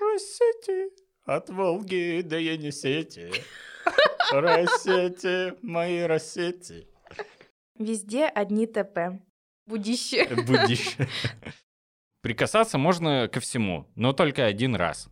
Россети, от Волги до Енисети. Рассети, мои рассети. Везде одни ТП. Будище. Будище. Прикасаться можно ко всему, но только один раз.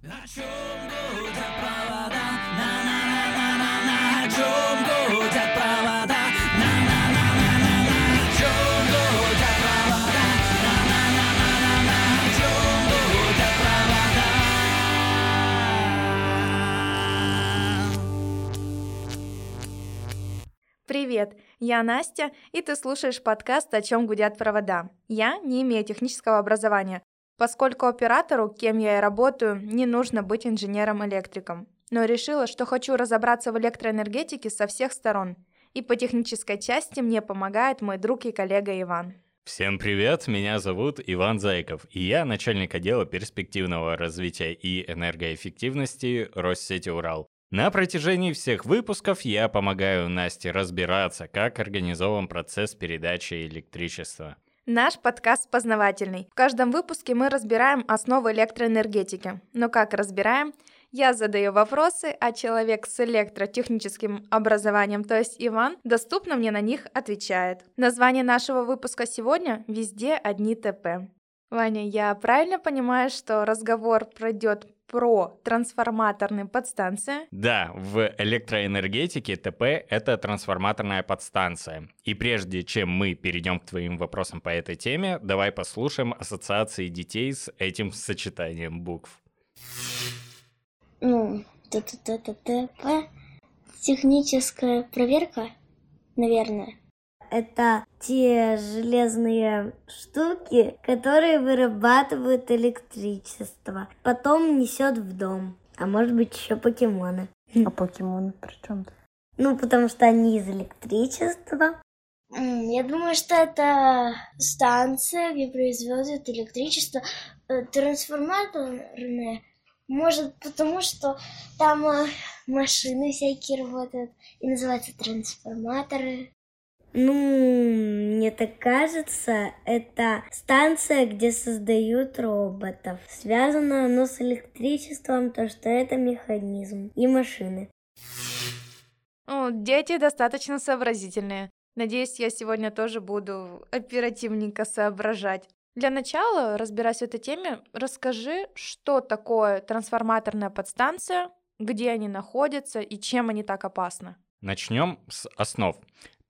Привет, я Настя, и ты слушаешь подкаст «О чем гудят провода». Я не имею технического образования, поскольку оператору, кем я и работаю, не нужно быть инженером-электриком. Но решила, что хочу разобраться в электроэнергетике со всех сторон. И по технической части мне помогает мой друг и коллега Иван. Всем привет, меня зовут Иван Зайков, и я начальник отдела перспективного развития и энергоэффективности Россети Урал. На протяжении всех выпусков я помогаю Насте разбираться, как организован процесс передачи электричества. Наш подкаст познавательный. В каждом выпуске мы разбираем основы электроэнергетики. Но как разбираем? Я задаю вопросы, а человек с электротехническим образованием, то есть Иван, доступно мне на них отвечает. Название нашего выпуска сегодня «Везде одни ТП». Ваня, я правильно понимаю, что разговор пройдет про трансформаторные подстанции. Да, в электроэнергетике ТП — это трансформаторная подстанция. И прежде чем мы перейдем к твоим вопросам по этой теме, давай послушаем ассоциации детей с этим сочетанием букв. Ну, ТТТТП, техническая проверка, наверное это те железные штуки, которые вырабатывают электричество. Потом несет в дом. А может быть еще покемоны. А покемоны при чем? Ну, потому что они из электричества. Я думаю, что это станция, где производят электричество э, трансформаторное. Может, потому что там э, машины всякие работают и называются трансформаторы. Ну, мне так кажется, это станция, где создают роботов. Связано оно с электричеством, то что это механизм и машины. О, дети достаточно сообразительные. Надеюсь, я сегодня тоже буду оперативненько соображать. Для начала, разбираясь в этой теме, расскажи, что такое трансформаторная подстанция, где они находятся и чем они так опасны. Начнем с основ.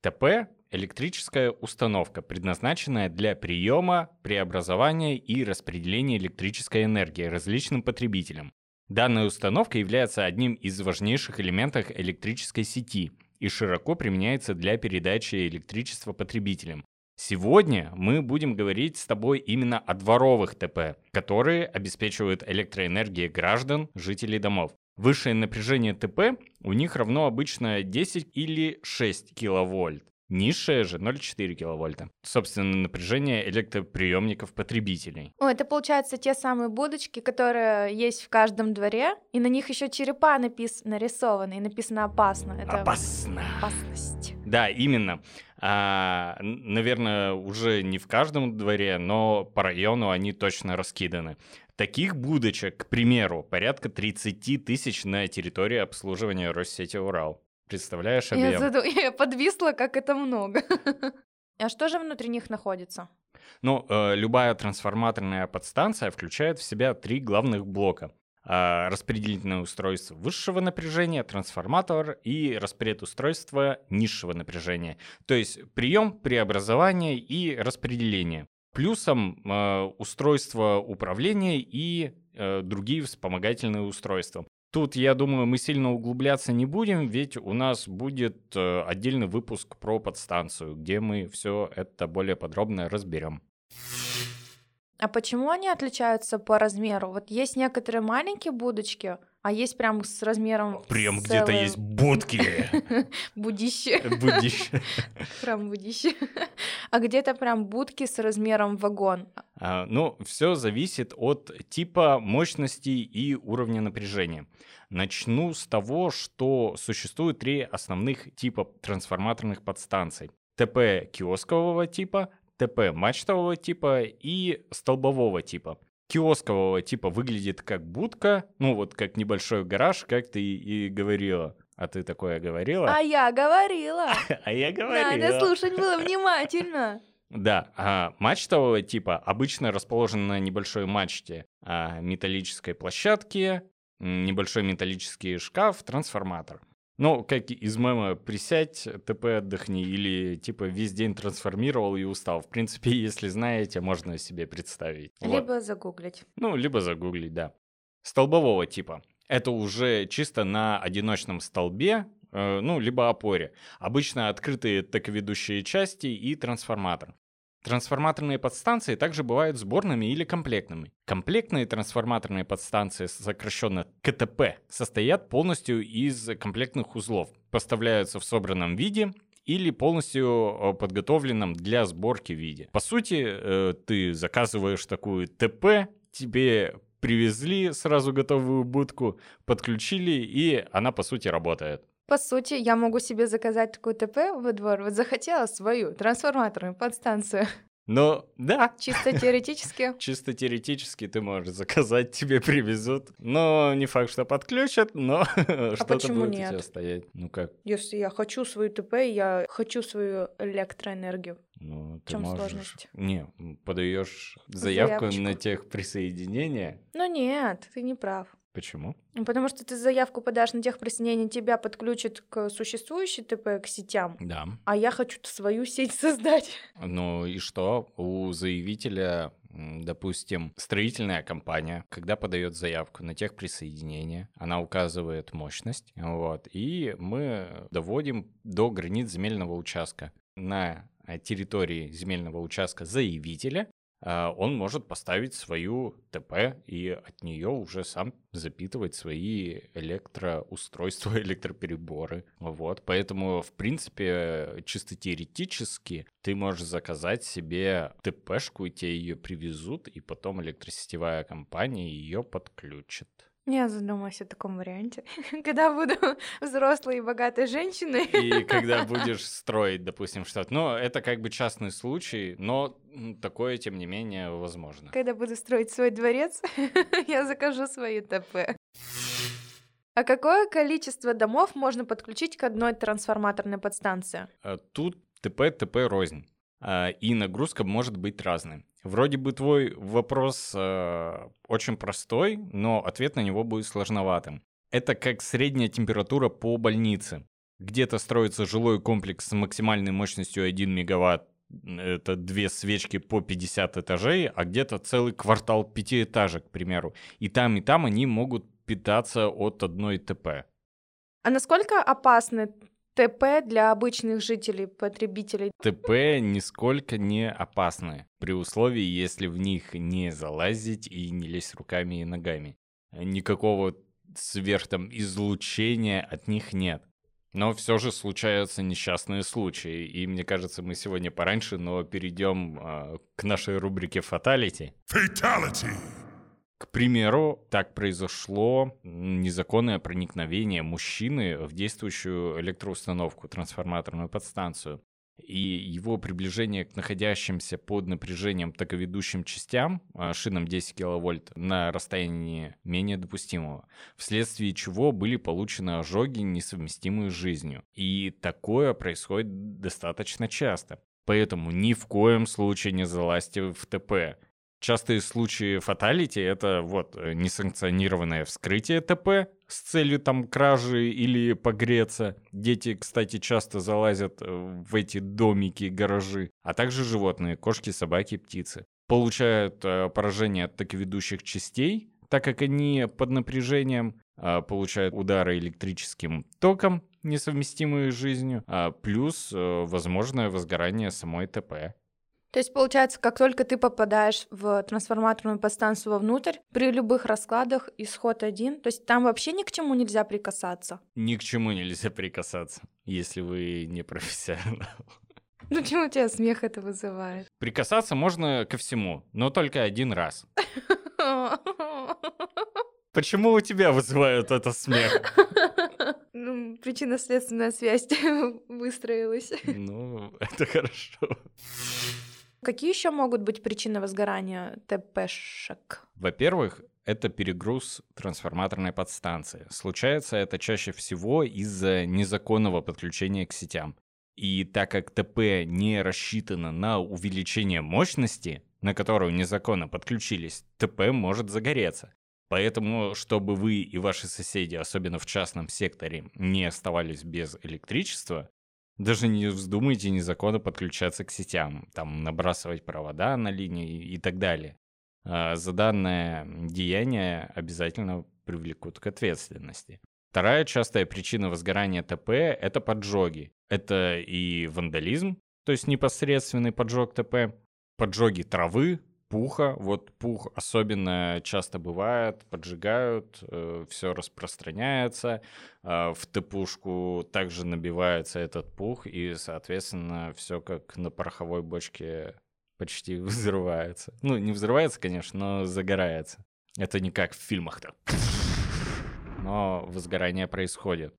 ТП — электрическая установка, предназначенная для приема, преобразования и распределения электрической энергии различным потребителям. Данная установка является одним из важнейших элементов электрической сети и широко применяется для передачи электричества потребителям. Сегодня мы будем говорить с тобой именно о дворовых ТП, которые обеспечивают электроэнергией граждан, жителей домов. Высшее напряжение ТП у них равно обычно 10 или 6 киловольт. Низшее же 0,4 киловольта. Собственно, напряжение электроприемников потребителей. О, это получается те самые будочки, которые есть в каждом дворе, и на них еще черепа напис... нарисованы, и написано «опасно». Это опасно. Опасность. Да, именно. А, наверное, уже не в каждом дворе, но по району они точно раскиданы. Таких будочек, к примеру, порядка 30 тысяч на территории обслуживания Россети Урал. Представляешь объем? Я, заду... я подвисла, как это много. А что же внутри них находится? Ну, э, любая трансформаторная подстанция включает в себя три главных блока. Э, распределительное устройство высшего напряжения, трансформатор и распредустройство низшего напряжения. То есть прием, преобразование и распределение. Плюсом э, устройство управления и э, другие вспомогательные устройства. Тут, я думаю, мы сильно углубляться не будем, ведь у нас будет отдельный выпуск про подстанцию, где мы все это более подробно разберем. А почему они отличаются по размеру? Вот есть некоторые маленькие будочки, а есть прям с размером... Прям где-то есть будки. Будище. Будище. Прям будище. А где-то прям будки с размером вагон. А, ну, все зависит от типа мощности и уровня напряжения. Начну с того, что существует три основных типа трансформаторных подстанций. ТП киоскового типа, ТП мачтового типа и столбового типа. киоскового типа выглядит как будка, ну вот как небольшой гараж, как ты и говорила. А ты такое говорила? А я говорила. А я говорила. Надо слушать было внимательно. Да, а мачтового типа обычно расположен на небольшой мачте а, металлической площадки, небольшой металлический шкаф, трансформатор. Ну, как из мема «присядь, ТП отдохни» или типа «весь день трансформировал и устал». В принципе, если знаете, можно себе представить. Вот. Либо загуглить. Ну, либо загуглить, да. Столбового типа. Это уже чисто на одиночном столбе, э, ну, либо опоре. Обычно открытые таковедущие части и трансформатор. Трансформаторные подстанции также бывают сборными или комплектными. Комплектные трансформаторные подстанции, сокращенно КТП, состоят полностью из комплектных узлов, поставляются в собранном виде или полностью э, подготовленном для сборки виде. По сути, э, ты заказываешь такую ТП, тебе привезли сразу готовую будку, подключили, и она, по сути, работает. По сути, я могу себе заказать такую ТП во двор. Вот захотела свою трансформаторную подстанцию. Но да, Чисто теоретически. чисто теоретически ты можешь заказать, тебе привезут. Но не факт, что подключат, но что-то почему будет у тебя нет? стоять. Ну как? Если я хочу свою ТП, я хочу свою электроэнергию. Ну, ты чем можешь... сложность? Не, подаешь заявку Заявочку. на техприсоединение. Но нет, ты не прав. Почему? Ну, Потому что ты заявку подашь на техприсоединение, тебя подключат к существующей ТП, к сетям, Да. а я хочу свою сеть создать. Ну и что? У заявителя, допустим, строительная компания, когда подает заявку на техприсоединение, она указывает мощность, вот, и мы доводим до границ земельного участка. На э, территории земельного участка заявителя он может поставить свою ТП и от нее уже сам запитывать свои электроустройства, электропереборы. Вот, поэтому, в принципе, чисто теоретически ты можешь заказать себе ТПшку, и тебе ее привезут, и потом электросетевая компания ее подключит. Я задумаюсь о таком варианте. Когда буду взрослой и богатой женщиной. И когда будешь строить, допустим, что-то. Ну, это как бы частный случай, но такое, тем не менее, возможно. Когда буду строить свой дворец, я закажу свою ТП. А какое количество домов можно подключить к одной трансформаторной подстанции? А Тут ТП, ТП рознь. А, И нагрузка может быть разной. Вроде бы твой вопрос э, очень простой, но ответ на него будет сложноватым. Это как средняя температура по больнице. Где-то строится жилой комплекс с максимальной мощностью 1 мегаватт, это две свечки по 50 этажей, а где-то целый квартал пятиэтажек, к примеру. И там, и там они могут питаться от одной ТП. А насколько опасны ТП для обычных жителей, потребителей? ТП нисколько не опасны, при условии, если в них не залазить и не лезть руками и ногами. Никакого сверх там излучения от них нет. Но все же случаются несчастные случаи, и мне кажется, мы сегодня пораньше, но перейдем а, к нашей рубрике «Фаталити». Fatality. К примеру, так произошло незаконное проникновение мужчины в действующую электроустановку, трансформаторную подстанцию. И его приближение к находящимся под напряжением таковедущим частям, а, шинам 10 киловольт, на расстоянии менее допустимого, вследствие чего были получены ожоги, несовместимые с жизнью. И такое происходит достаточно часто. Поэтому ни в коем случае не залазьте в ТП. Частые случаи фаталити — это вот э, несанкционированное вскрытие ТП с целью там кражи или погреться. Дети, кстати, часто залазят э, в эти домики, гаражи, а также животные, кошки, собаки, птицы. Получают э, поражение от таковедущих частей, так как они под напряжением а, получают удары электрическим током, несовместимые с жизнью, а плюс возможное возгорание самой ТП. То есть, получается, как только ты попадаешь в трансформаторную подстанцию вовнутрь, при любых раскладах исход один, то есть там вообще ни к чему нельзя прикасаться. Ни к чему нельзя прикасаться, если вы не профессионал. Ну чему у тебя смех это вызывает? Прикасаться можно ко всему, но только один раз. Почему у тебя вызывают это смех? Ну, причинно-следственная связь выстроилась. Ну, это хорошо. Какие еще могут быть причины возгорания ТПшек? Во-первых, это перегруз трансформаторной подстанции. Случается это чаще всего из-за незаконного подключения к сетям. И так как ТП не рассчитано на увеличение мощности, на которую незаконно подключились, ТП может загореться. Поэтому, чтобы вы и ваши соседи, особенно в частном секторе, не оставались без электричества, даже не вздумайте незаконно подключаться к сетям, там набрасывать провода на линии и так далее. А за данное деяние обязательно привлекут к ответственности. Вторая частая причина возгорания ТП – это поджоги. Это и вандализм, то есть непосредственный поджог ТП, поджоги травы, пуха. Вот пух особенно часто бывает, поджигают, э, все распространяется. Э, в тыпушку также набивается этот пух, и, соответственно, все как на пороховой бочке почти взрывается. Ну, не взрывается, конечно, но загорается. Это не как в фильмах так. Но возгорание происходит.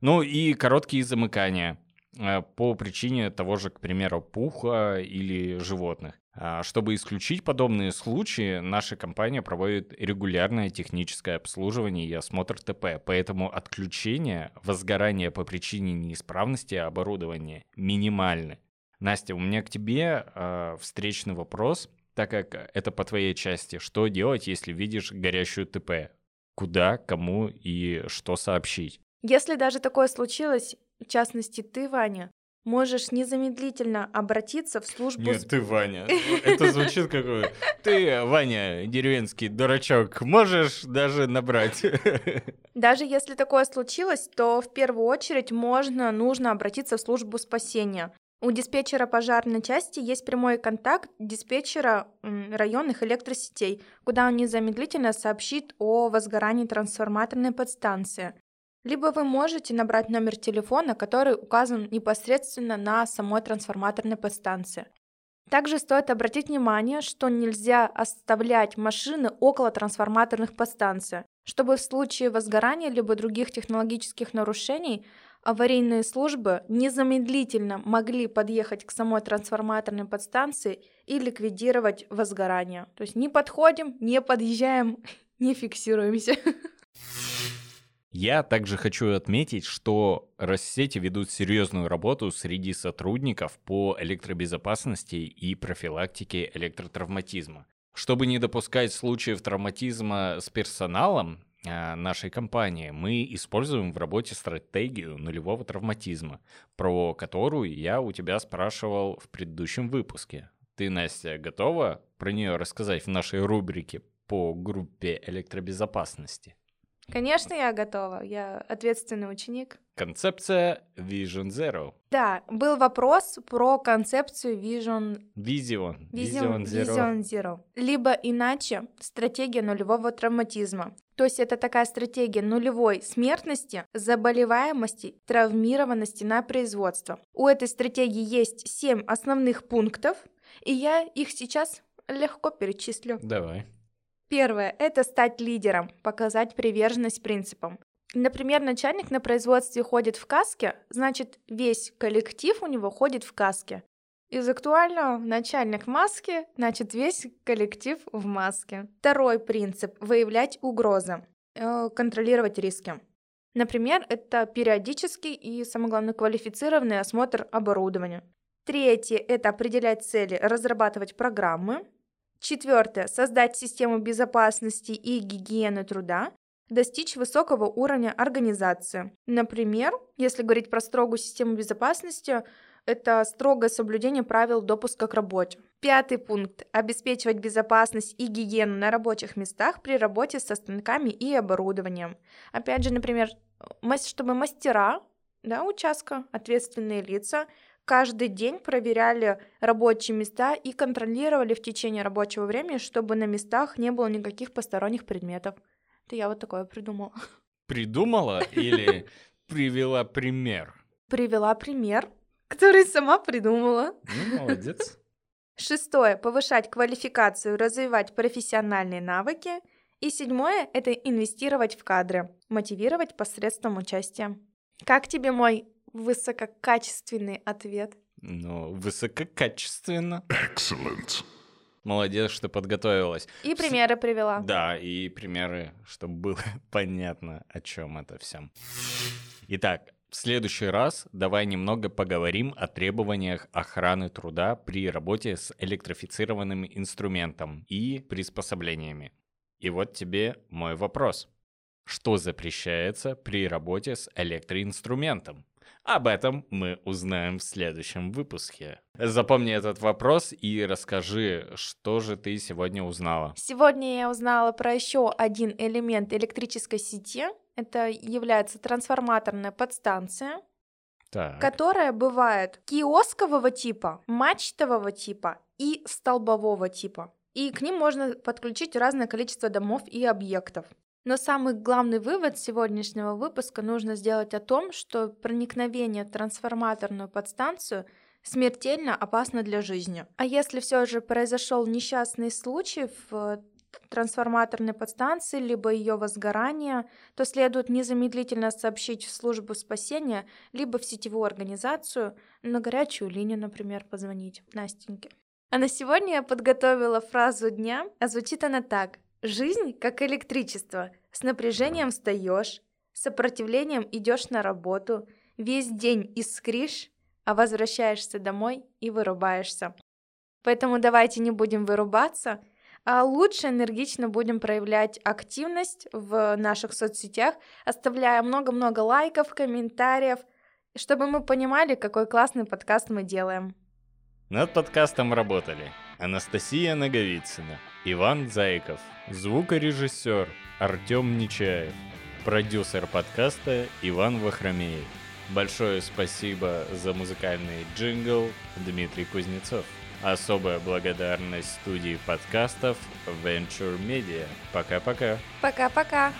Ну и короткие замыкания э, по причине того же, к примеру, пуха или животных. А, чтобы исключить подобные случаи, наша компания проводит регулярное техническое обслуживание и осмотр ТП, поэтому отключение, возгорание по причине неисправности оборудования минимальны. Настя, у меня к тебе э, встречный вопрос, так как это по твоей части. Что делать, если видишь горящую ТП? Куда, кому и что сообщить? Если даже такое случилось, в частности ты, Ваня, можешь незамедлительно обратиться в службу... Нет, ты Ваня. Это звучит как... Ты, Ваня, деревенский дурачок, можешь даже набрать. Даже если такое случилось, то в первую очередь можно, нужно обратиться в службу спасения. У диспетчера пожарной части есть прямой контакт диспетчера районных электросетей, куда он незамедлительно сообщит о возгорании трансформаторной подстанции либо вы можете набрать номер телефона, который указан непосредственно на самой трансформаторной подстанции. Также стоит обратить внимание, что нельзя оставлять машины около трансформаторных подстанций, чтобы в случае возгорания либо других технологических нарушений аварийные службы незамедлительно могли подъехать к самой трансформаторной подстанции и ликвидировать возгорание. То есть не подходим, не подъезжаем, не фиксируемся. Я также хочу отметить, что Россети ведут серьезную работу среди сотрудников по электробезопасности и профилактике электротравматизма. Чтобы не допускать случаев травматизма с персоналом а, нашей компании, мы используем в работе стратегию нулевого травматизма, про которую я у тебя спрашивал в предыдущем выпуске. Ты, Настя, готова про нее рассказать в нашей рубрике по группе электробезопасности? Конечно, я готова. Я ответственный ученик. Концепция Vision Zero. Да, был вопрос про концепцию Vision... Vision. Vision, Vision Zero. Vision Zero. Либо иначе стратегия нулевого травматизма. То есть это такая стратегия нулевой смертности, заболеваемости, травмированности на производство. У этой стратегии есть семь основных пунктов, и я их сейчас легко перечислю. Давай. Первое – это стать лидером, показать приверженность принципам. Например, начальник на производстве ходит в каске, значит, весь коллектив у него ходит в каске. Из актуального начальник в маске, значит, весь коллектив в маске. Второй принцип – выявлять угрозы, э, контролировать риски. Например, это периодический и, самое главное, квалифицированный осмотр оборудования. Третье – это определять цели, разрабатывать программы. Четвертое. Создать систему безопасности и гигиены труда, достичь высокого уровня организации. Например, если говорить про строгую систему безопасности, это строгое соблюдение правил допуска к работе. Пятый пункт. Обеспечивать безопасность и гигиену на рабочих местах при работе со станками и оборудованием. Опять же, например, чтобы мастера да, участка, ответственные лица каждый день проверяли рабочие места и контролировали в течение рабочего времени, чтобы на местах не было никаких посторонних предметов. Это я вот такое придумала. Придумала или привела пример? Привела пример, который сама придумала. Ну, молодец. Шестое. Повышать квалификацию, развивать профессиональные навыки. И седьмое – это инвестировать в кадры, мотивировать посредством участия. Как тебе мой высококачественный ответ. Ну, высококачественно. Excellent. Молодец, что подготовилась. И примеры привела. Да, и примеры, чтобы было понятно, о чем это все. Итак, в следующий раз давай немного поговорим о требованиях охраны труда при работе с электрифицированным инструментом и приспособлениями. И вот тебе мой вопрос. Что запрещается при работе с электроинструментом? Об этом мы узнаем в следующем выпуске. Запомни этот вопрос и расскажи, что же ты сегодня узнала. Сегодня я узнала про еще один элемент электрической сети. Это является трансформаторная подстанция, Так. которая бывает киоскового типа, мачтового типа и столбового типа. И к ним можно подключить разное количество домов и объектов. Но самый главный вывод сегодняшнего выпуска нужно сделать о том, что проникновение в трансформаторную подстанцию смертельно опасно для жизни. А если все же произошел несчастный случай в трансформаторной подстанции, либо ее возгорание, то следует незамедлительно сообщить в службу спасения, либо в сетевую организацию, на горячую линию, например, позвонить Настеньке. А на сегодня я подготовила фразу дня, а звучит она так. Жизнь как электричество. С напряжением встаешь, сопротивлением идешь на работу, весь день искришь, а возвращаешься домой и вырубаешься. Поэтому давайте не будем вырубаться, а лучше энергично будем проявлять активность в наших соцсетях, оставляя много-много лайков, комментариев, чтобы мы понимали, какой классный подкаст мы делаем. Над подкастом работали Анастасия Наговицына, Иван Зайков, звукорежиссер Артем Нечаев, продюсер подкаста Иван Вахромеев. Большое спасибо за музыкальный джингл Дмитрий Кузнецов. Особая благодарность студии подкастов Venture Media. Пока-пока. Пока-пока.